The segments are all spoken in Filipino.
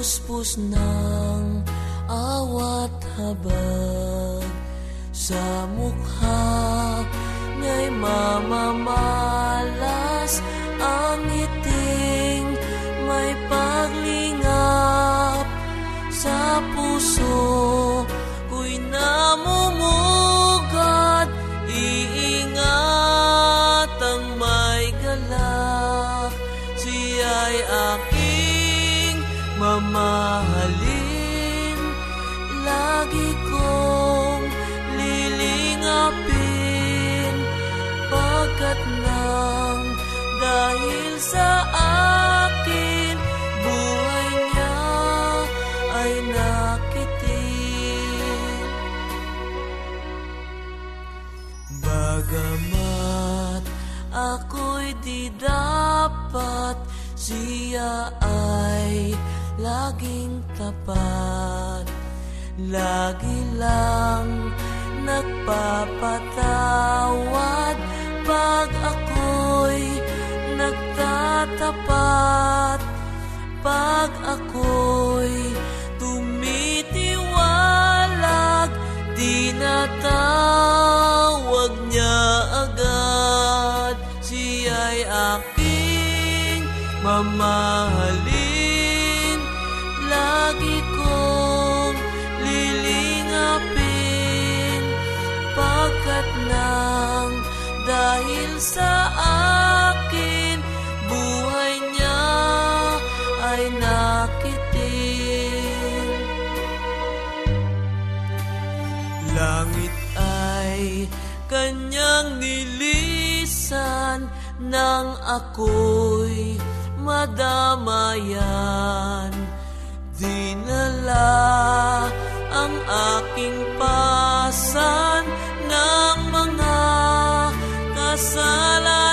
puspos ng awat habag. Sa mukha niya'y mamamalas ang ngiting may paglingap sa puso ko'y namumugad sa akin buhay niya ay nakitin Bagamat ako'y di siya ay laging tapat. Lagi lang nagpapatawad pag ako'y nagtatapat Pag ako'y tumitiwalag Di natawag niya agad. Siya'y aking mamahalin ay kanyang nilisan nang ako'y madamayan. Dinala ang aking pasan ng mga kasalanan.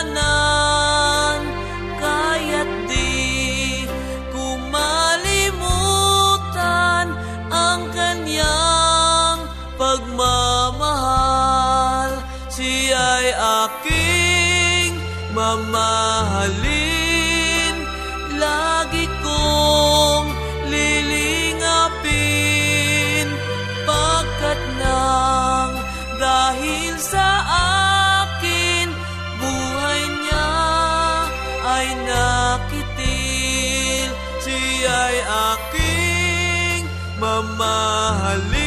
Aking mamahalin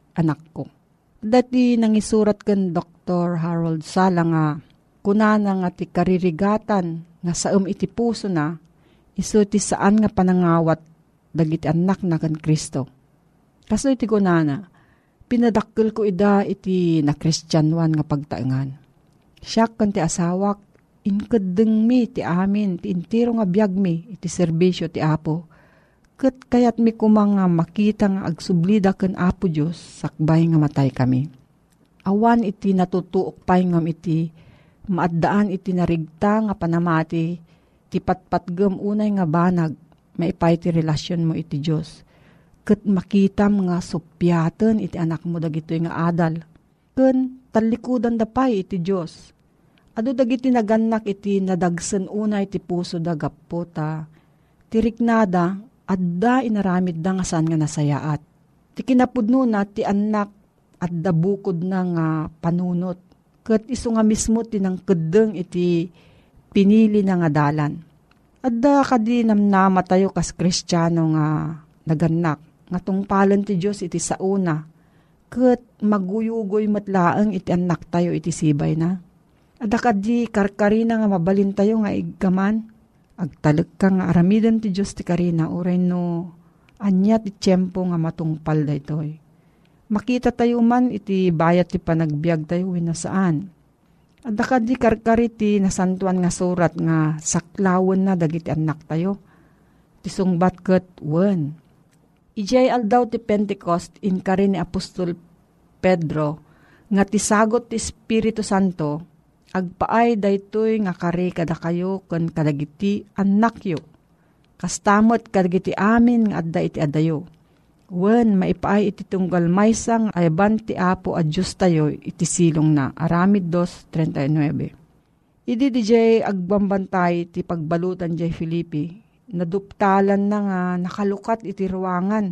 anak ko. Dati nangisurat kan Dr. Harold Sala nga kunana nga ti karirigatan nga saum iti puso na iso ti saan nga panangawat dagiti anak na kan Kristo. Kaso iti kunana, pinadakkel ko ida iti na Kristyanuan nga pagtaengan. Siya kan ti asawak, inkadeng mi ti amin, ti intiro nga biyag mi, iti serbisyo ti Apo. Kat kayat mi kumang nga makita nga agsublida kan Apo Diyos, sakbay nga matay kami. Awan iti natutuok pay ngam iti, maadaan iti narigta nga panamati, ti patpatgam unay nga banag, maipay ti relasyon mo iti Diyos. Kat makitam nga supyaten iti anak mo dagito nga adal. Ken talikudan da pay iti Diyos. Ado dagiti naganak iti nadagsen unay ti puso da gapo ta. Tiriknada, adda inaramid da nga saan nga nasayaat. Ti kinapudno na ti anak adda bukod na nga panunot. Kat iso nga mismo tinang kedeng iti pinili na nga dalan. Adda kadi namnama tayo kas kristyano nga naganak. Nga tungpalan ti Diyos iti sauna. Kat maguyugoy matlaang iti anak tayo iti sibay na. Adda kadi karkari na nga mabalin tayo nga iggaman. Agtalag ka nga aramidan ti Diyos ti karina uray no anya ti tiyempo nga matungpal da itoy. Makita tayo man iti bayat ti panagbiag tayo winasaan. Adda ka di karkari ti nasantuan nga surat nga saklawan na dagiti anak tayo. Ti sungbat ket wen. Ijay aldaw ti Pentecost in kari ni Apostol Pedro nga ti sagot ti Espiritu Santo agpaay daytoy nga kari kada kayo ken kadagiti anak yo. Kastamot kadagiti amin nga adda iti adayo. Wen maipaay iti tunggal maysang ayban ti apo a Diyos tayo iti silong na. Aramid 2.39 Idi DJ agbambantay ti pagbalutan jay Filipi. Naduptalan na nga nakalukat iti ruangan.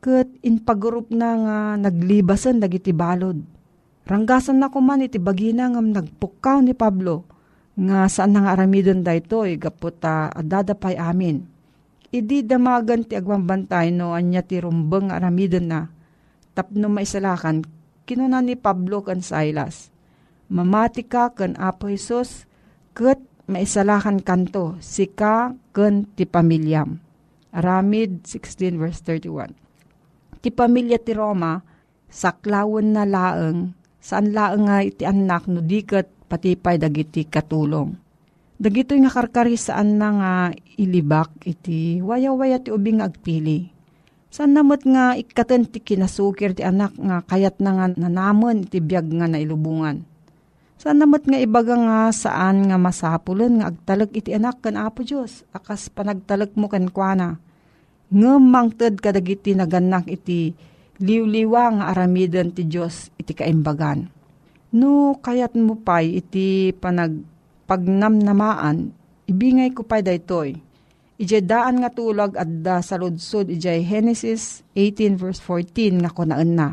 Kat in pagrup na nga naglibasan dagiti balod. Ranggasan na kuman iti bagina nga nagpukaw ni Pablo nga saan nga aramidon da ito gaputa adadapay amin. Idi damagan ti agwambantay no anya ti rumbeng aramidon na tapno maisalakan kinuna ni Pablo kan Silas. Mamati ka kan Apo Jesus ket maisalakan kanto sika ken ti pamilyam. Aramid 16 verse 31. Ti pamilya ti Roma saklawon na laeng saan laeng nga iti anak no diket patipay dagiti katulong. Dagito nga karkari saan na nga ilibak iti waya-waya ti ubing agpili. Saan namot nga ikaten ti kinasukir ti anak nga kayat na nga nanamon iti biyag nga nailubungan. Saan namot nga ibaga nga saan nga masapulen nga agtalag iti anak kan Apo Diyos akas panagtalag mo kan kuana. Ngamangted kadagiti naganak iti liwliwa nga aramiden ti Diyos iti kaimbagan. No, kayat mo pa'y iti panag pagnamnamaan, ibingay ko pa'y daytoy. Ije daan nga tulag at da sa ludsod ije Genesis 18 verse 14 nga kunaan na.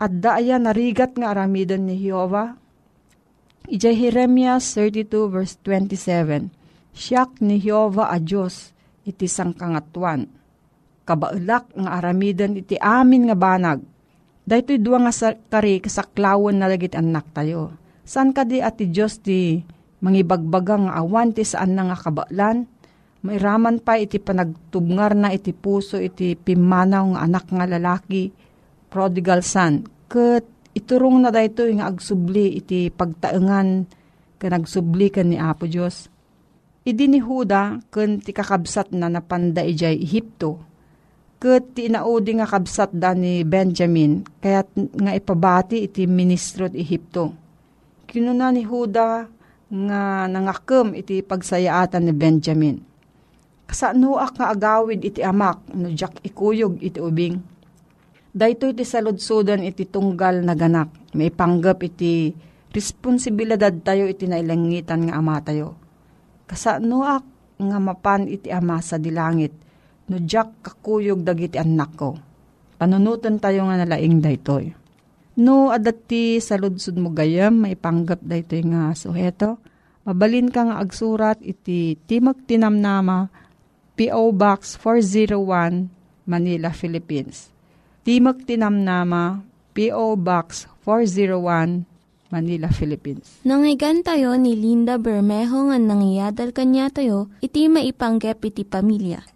At da narigat nga aramiden ni Jehovah. Ije Jeremias 32 verse 27. Siyak ni Jehovah a Diyos iti sangkangatuan. Kabaulak nga aramiden iti amin nga banag. Daytoy duwa nga kari kasaklawon na lagit anak tayo. San ka di ati Diyos di mangibagbagang awan ti saan na nga kabaklan? Mairaman pa iti panagtubngar na iti puso iti pimanaw nga anak nga lalaki, prodigal son. Kat iturong na dayto nga agsubli iti pagtaengan ka nagsubli ka ni Apo Diyos. Idi ni Huda kun ti kakabsat na napanda ijay Ehipto. Kat ti inaudi nga kabsat da ni Benjamin kayat nga ipabati iti ministro ti Ehipto. Kinuna ni Huda nga nangakam iti pagsayaatan ni Benjamin. Kasano ak nga agawid iti amak no jak ikuyog iti ubing. Dayto iti saludsudan iti tunggal na ganak. May panggap iti responsibilidad tayo iti nailangitan nga ama tayo. Kasano ak nga mapan iti ama sa dilangit no jak kakuyog dagiti anak ko. Panunutan tayo nga nalaing daytoy. No, adati sa ludsud mo gayam, may panggap daytoy nga suheto. Mabalin ka nga agsurat iti Timog Tinamnama, P.O. Box 401, Manila, Philippines. Timog Tinamnama, P.O. Box 401, Manila, Philippines. Nangyigan tayo ni Linda Bermejo nga nangyadal kanya tayo, iti maipanggep iti pamilya.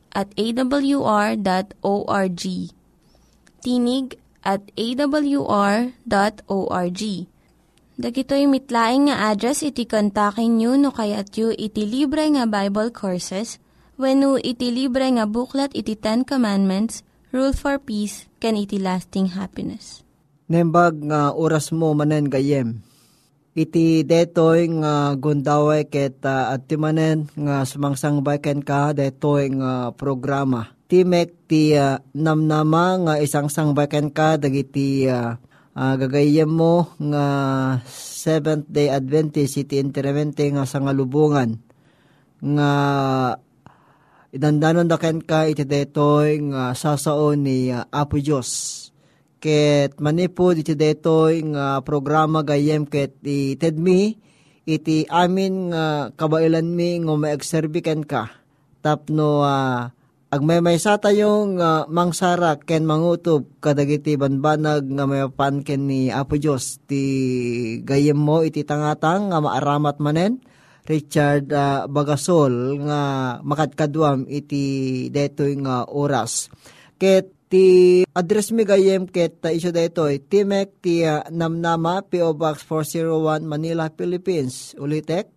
at awr.org. Tinig at awr.org. Dagitoy mitlaing nga address iti kontakin nyo no kayat yu iti libre nga Bible Courses wenno iti libre nga buklat iti Ten Commandments, Rule for Peace, can iti lasting happiness. Nembag nga oras mo manen gayem. Iti detoy nga gundaway ket uh, at timanen nga sumangsangbay ken ka detoy nga programa. Timek ti uh, namnama nga isang sangbaken ka dagiti uh, uh, gagayem mo nga Seventh Day Adventist iti interamente nga sangalubungan nga idandanon da ken ka iti detoy nga sasao ni uh, Apo Dios ket manipod iti detoy nga programa gayem ket iti tedmi iti amin nga kabailan mi nga maagserbi ken ka tapno uh, agmaymaysa tayong uh, mangsara ken mangutob kadagiti banbanag nga mayapan ken ni Apo Dios ti gayem mo iti tangatang nga maaramat manen Richard uh, Bagasol nga makadkadwam iti detoy nga oras. Ket ti address mi gayem ket ta isyo detoy Timek ti uh, Namnama PO Box 401 Manila, Philippines. Ulitek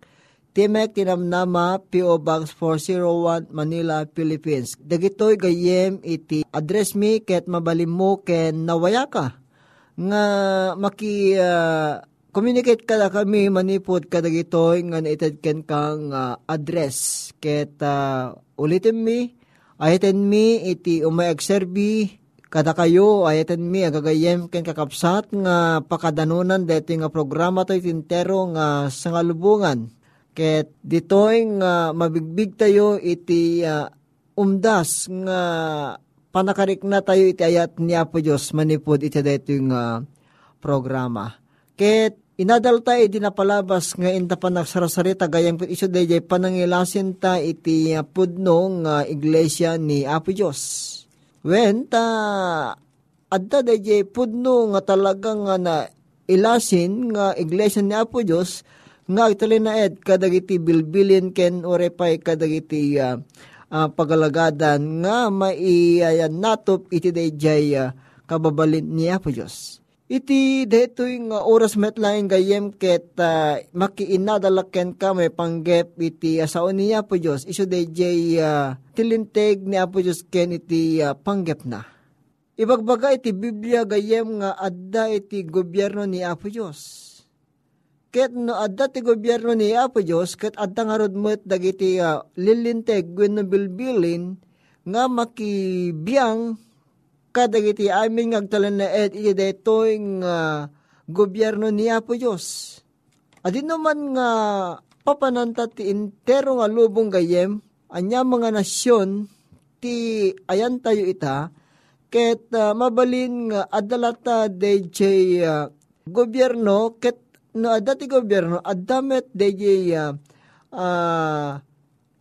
Timek Tinamnama PO Box 401 Manila, Philippines. Dagitoy gayem iti address mi ket mabalim mo ken nawaya ka nga maki uh, communicate kada kami manipod kada gitoy nga naitad ken kang uh, address ket uh, ulitin mi ayeten mi iti umay agserbi kada kayo ayeten mi agagayem ken kakapsat nga pakadanunan deti nga programa to itintero nga sangalubungan ket ditoy nga mabigbig tayo iti uh, umdas nga panakarik na tayo iti ayat ni Apo Diyos manipod iti dito uh, programa. Ket inadal ta iti napalabas nga inta pa nagsarasarita gayang iso dayjay panangilasin ta iti uh, pudno nga iglesia ni Apo Diyos. When ta adda dayjay pudno nga talagang nga na ilasin nga iglesia ni Apo Diyos nga itali na ed kadagiti bilbilin ken orepay kadagiti uh, uh, pagalagadan nga maiayan natop iti dayjay uh, kababalin ni Apo Diyos. Iti detoy nga oras met laing gayem ket uh, makiinadalaken ka may panggep iti asaon ni Apo Diyos. Iso DJ uh, tilinteg ni Apo Diyos ken iti uh, panggep na. Ibagbaga iti Biblia gayem nga adda iti gobyerno ni Apo Diyos. Ket no adda ti gobyerno ni Apo Diyos ket adda nga rod dagiti uh, lilinteg wenno bilbilin nga makibiyang kadagiti amin ngagtalan na et iti detoy nga gobyerno ni Apo Diyos. Adin naman nga papananta ti intero nga lubong gayem, anya mga nasyon ti ayan tayo ita, ket uh, mabalin nga adalata DJ uh, gobyerno, ket no adda ti gobyerno, adamet DJ uh, uh,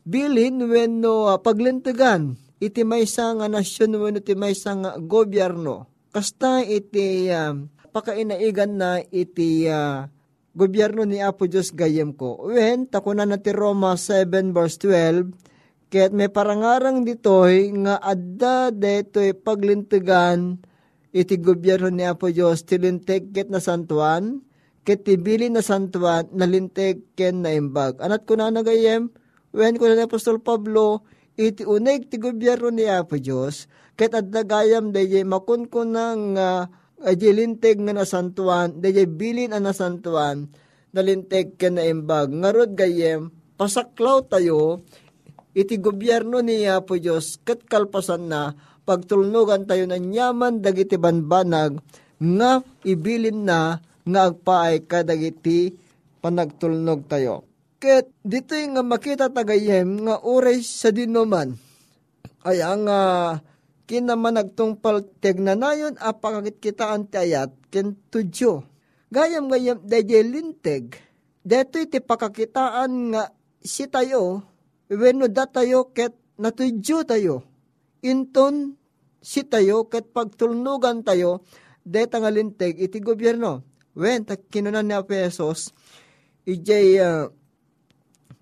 bilin when no uh, paglintigan iti maysa nga nasyon wenno iti maysa nga gobyerno. Kasta iti uh, pakainaigan na iti uh, gobyerno ni Apo Diyos gayem ko. When, takunan na ti Roma 7 verse 12, ket may parangarang ditoy nga adda detoy paglintigan iti gobyerno ni Apo Diyos tilinteg ket na santuan, ket tibili na santuan nalinteg ken na imbag. Anat ko na nagayem, when ko na ni Apostol Pablo, iti uneg ti gobyerno ni Apo Diyos, ket at nagayam daye makun ko nang uh, ajilinteg nga nasantuan, daye bilin ang nasantuan, nalinteg ka na imbag. Ngarod gayem, pasaklaw tayo, iti gobyerno ni Apo Diyos, ket kalpasan na, pagtulnugan tayo ng yaman dagiti banbanag, nga ibilin na, nga agpaay kadagiti panagtulnog tayo. Ket dito nga makita tagayem nga oray sa dinuman. Ay ang uh, kinaman nagtungpal tegnanayon apakakit kita anti ayat ken tudyo. Gayam gayam dayjay linteg. Deto iti pakakitaan nga si tayo, wenno da tayo ket natudyo tayo. Inton si tayo ket pagtulnugan tayo, deta nga linteg iti gobyerno. Wen, ta kinunan ni Apesos, ijay uh,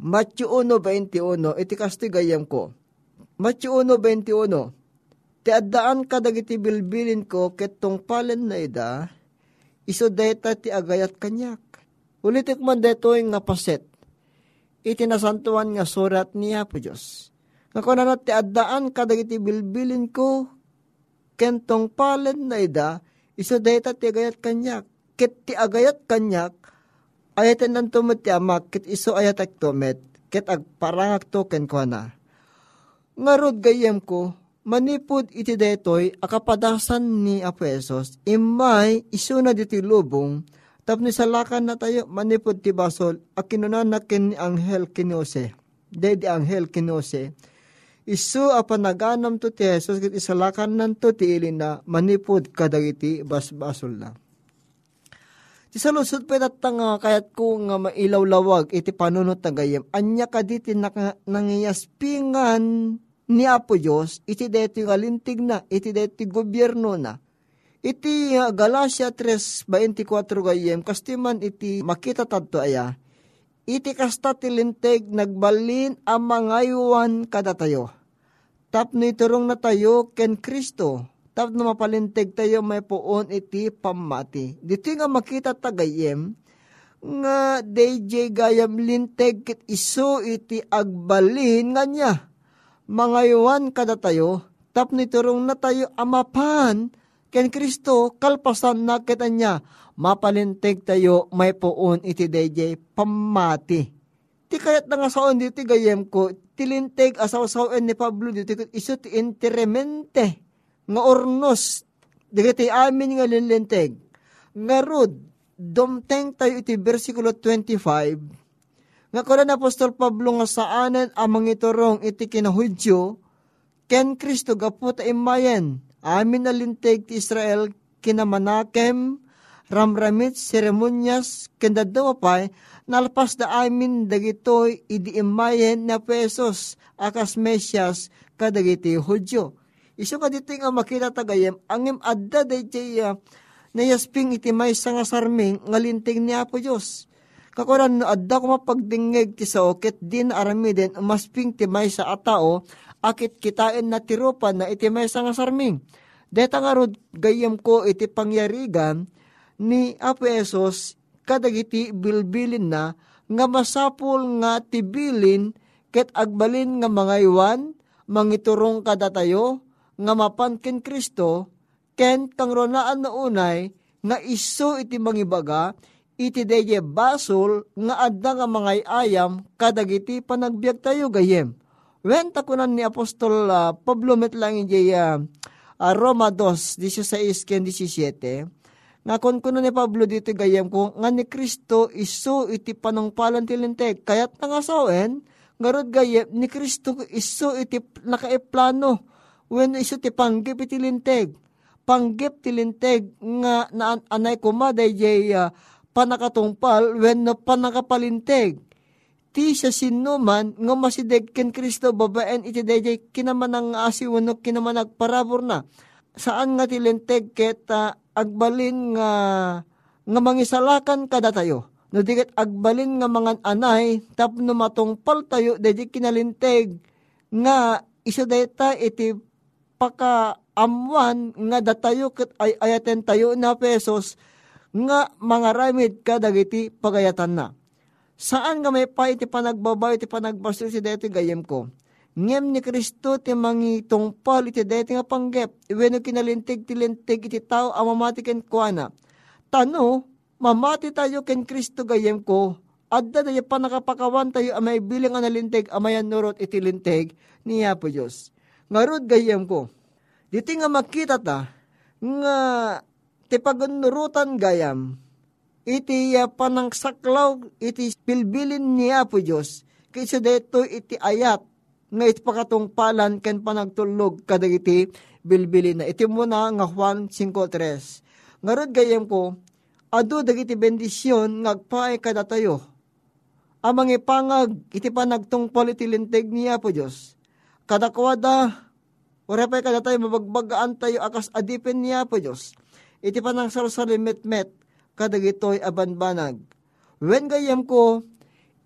Matthew 1.21, iti kastoy gayam ko. Matthew 1.21, Ti addaan ka dagiti bilbilin ko ket palen na ida, iso deta ti agayat kanyak. Ulitik man deto nga paset, iti nasantuan nga surat niya po Diyos. Nga kung na ti addaan ka dagiti bilbilin ko, kentong palen na ida, iso deta ti agayat kanyak. Ket ti agayat kanyak, ayatan nan tumot ti amak, ket iso ayatak tumet, ket agparangak to ken ko na. Ngarod gayem ko, manipod iti detoy akapadasan ni Apesos, imay iso na diti lubong, tapno salakan na tayo manipod ti basol, akinunan na ken ni Anghel kinose. Dedi Anghel kinose. Isu apanaganam to ti Jesus, kit isalakan nan to ti ilin na manipod kadagiti basbasol na. Ti salusod pa nga kayat ko nga mailawlawag iti panunot na gayem. Anya ka diti nangiyaspingan ni Apo Diyos, iti deti nga lintig na, iti deti gobyerno na. Iti uh, Galacia 3.24 gayem, kastiman iti makita tadto aya, iti kasta tilinteg nagbalin ang mangayuan kada tayo. Tapno iturong na tayo ken Kristo, tap na mapalinteg tayo may puon iti pamati. Dito nga makita tagayem, nga DJ gayam linteg kit iso iti agbalin nga niya. Mga yuan kada tayo, tap niturong na tayo amapan, ken Kristo kalpasan na kita niya, mapalinteg tayo may puon iti DJ pamati. Ti kayat na nga saon dito gayem ko, tilinteg asaw-sawen ni Pablo dito, iso ti interemente nga ornos, digiti amin nga linlinteg. Nga dumteng tayo iti versikulo 25, nga kuna na Apostol Pablo nga saanan amang iturong iti kinahudyo, ken Kristo gapot imayen, amin na linteg ti Israel kinamanakem, ramramit seremonyas, kendadawa pa'y, nalpas da amin dagitoy idi imayen na pesos, akas mesyas, kadagiti hudyo Isu ka dito nga makita tagayem, angim adda day jaya, na yasping iti may nga sarming ngalinting ni Apo Diyos. Kakuran no adda ko mapagdingeg ti sa okit din arami din umasping ti may sa atao akit kitain na tirupan na iti may nga sarming. Deta nga rod gayam ko iti pangyarigan ni Apo Esos kadagiti bilbilin na nga masapul nga tibilin ket agbalin nga mga iwan mangiturong kada tayo nga mapan ken Kristo ken kang ronaan na unay nga iso iti mangibaga iti deje basol nga adda nga mga ayam kadagiti panagbiag tayo gayem. Wen takunan ni Apostol uh, Pablo met lang iti uh, uh, Roma 2, 16 ken 17, nga kon kuno ni Pablo dito gayem ko nga ni Kristo iso iti panungpalan ti lintek kayat nangasawen ngarod gayem ni Kristo iso iti nakaiplano when iso ti panggip iti linteg panggip ti linteg nga na anay kuma day uh, panakatungpal when no panakapalinteg ti siya sinuman nga masideg ken Kristo babaen iti dayjay kinaman ang asiwano kinaman nagparabor na. Saan nga tilenteg ket uh, agbalin nga nga mangisalakan kada tayo. No diket agbalin nga mga anay tapno matungpal tayo dayjay kinalinteg nga iso dayta iti paka amwan nga datayo ket ay ayaten tayo na pesos nga mga ramid kadagiti pagayatan na Saan nga may pa iti panagbabayo iti panagbasto si deti gayem ko? Ngem ni Kristo ti mangi tungpal iti deti nga panggep. Iweno kinalintig ti lintig iti tao amamati ken kuana. Tano, mamati tayo ken Kristo gayem ko. Adda tayo pa nakapakawan tayo amay bilang analintig amayan nurot iti lintig ni Apo Diyos. Ngarod gayem ko. Diti nga makita ta nga ti paganurutan gayam. Iti uh, panangsaklaw iti pilbilin niya po Diyos. Kaysa deto iti ayat nga iti pakatungpalan ken panagtulog kadagiti bilbilin na. Iti muna nga Juan 5.3 ngarod gayem ko adu dagiti bendisyon ngagpaay kada tayo amang ipangag iti panagtungpal iti linteg niya po Diyos kadakwada Orepay kada tayo mabagbagaan tayo akas adipin niya po Diyos. Iti panang sarsalimit met kadagitoy abanbanag. When gayam ko,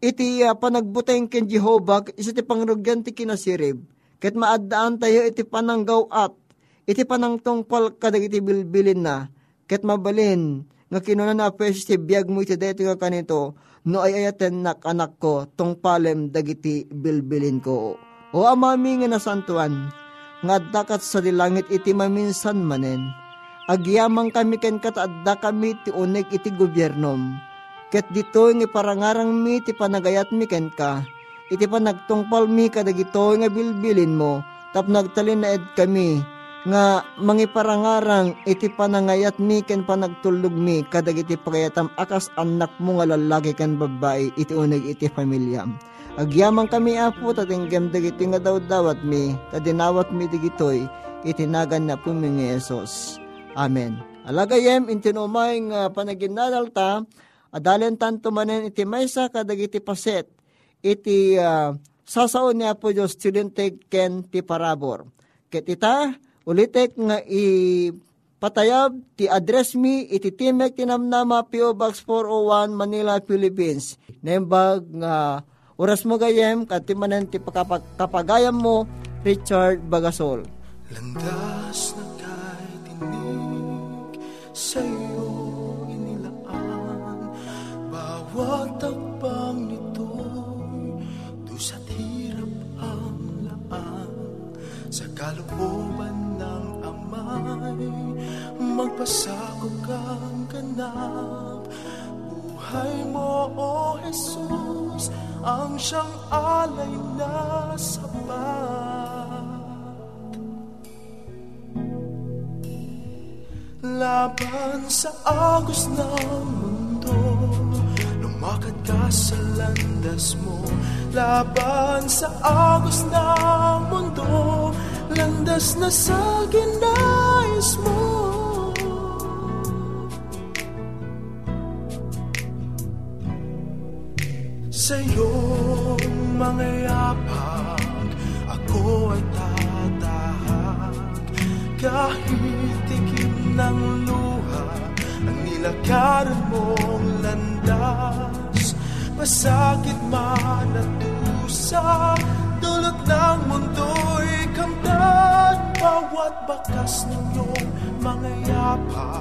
iti uh, panagbuteng ken Jehovah, isa ti pangrugyan ti kinasirib, ket maadaan tayo iti pananggaw at, iti panangtong pal kadagiti bilbilin na, ket mabalin, nga kinuna na pwes ti biyag mo iti dito ka kanito, no ay ayaten nak anak ko, tong palem dagiti bilbilin ko. O amami nga nasantuan, nga dakat sa dilangit iti maminsan manen, agyamang kami ken katadda kami ti unig iti gobyernom. Ket dito nga parangarang mi ti panagayat mi ken ka, iti panagtungpal mi kadagito nga bilbilin mo, tap nagtalin na ed kami, nga mangiparangarang iti panangayat mi ken panagtulog mi kadagiti pagayatam akas anak mo nga lalaki ken babae iti unig iti pamilya. Agyamang kami apo tatinggam dagiti nga daw dawat mi, tadinawat mi digitoy, itinagan na po mi Esos. Amen. Alagayem intinumay nga panaginadal ta, adalen tanto manen iti maysa kadagiti paset, iti uh, sasaon niya po Diyos tilinteg ken ti parabor. Ket ita, ulitek nga i patayab ti address mi iti Timek Tinamnama PO Box 401 Manila, Philippines. Nembag nga oras mo gayem. Katimanen ti kapagayam mo Richard Bagasol. Landas na kay tinig sa iyong inilaan. Bawat takpang nito'y dusa't hirap ang laan. Sa kalooban ng amay magpasakop kang ganap Buhay mo, O Jesus, ang siyang alay na sapat. Laban sa agos ng mundo Lumakad ka sa landas mo. Laban sa agos ng mundo Landas na sa ginais Sa iyong mga yapak Ako ay tatahak Kahit tikim ng luha Ang nilakaran mong landas Masakit man at dusa Dulot ng mundo'y kamtat bawat bakas ng iyong mga yapak,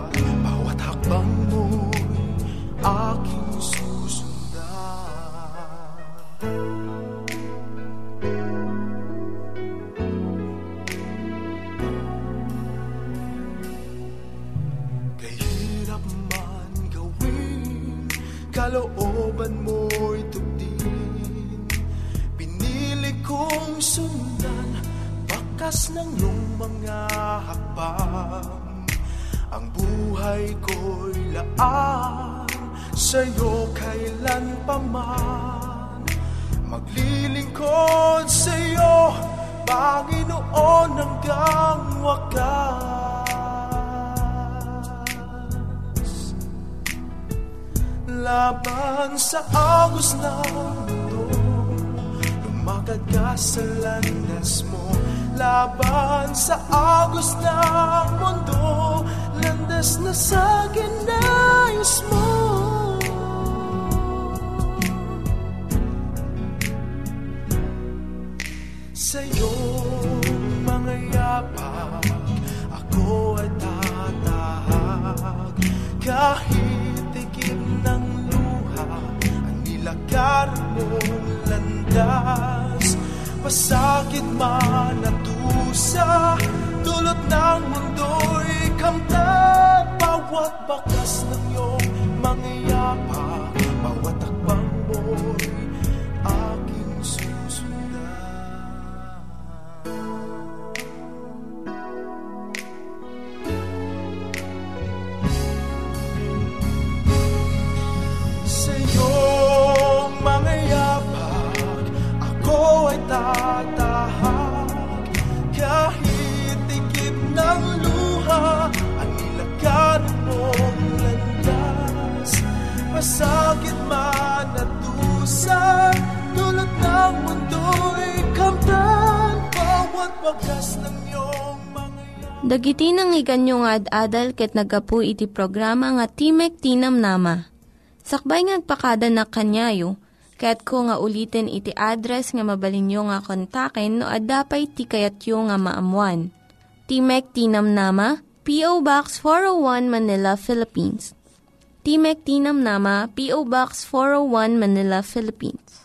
sundan, bakas ng iyong mga hakbang. Ang buhay ko'y laan, sa'yo kailan pa man. Maglilingkod sa'yo, Panginoon hanggang wakas. Laban sa agos ng ka sa landas mo Laban sa agos ng mundo Landas na sa ginais mo. Sa iyong mga yapak Ako ay tatahag Kahit ikip ng luha Ang nilakar mong landas Pasakit man at dusa Dulot ng mundo'y kamtan. Bawat bakas ng iyong mga yapak Bawat akbang Dagiti nang iganyo nga ad-adal ket nagapu iti programa nga Timek Tinam Nama. Sakbay ngagpakada na kanyayo, ket ko nga ulitin iti address nga mabalinyo nga kontaken no ad-dapay tikayatyo nga maamuan. Timek Tinam Nama, P.O. Box 401 Manila, Philippines. Timek Tinam Nama, P.O. Box 401 Manila, Philippines.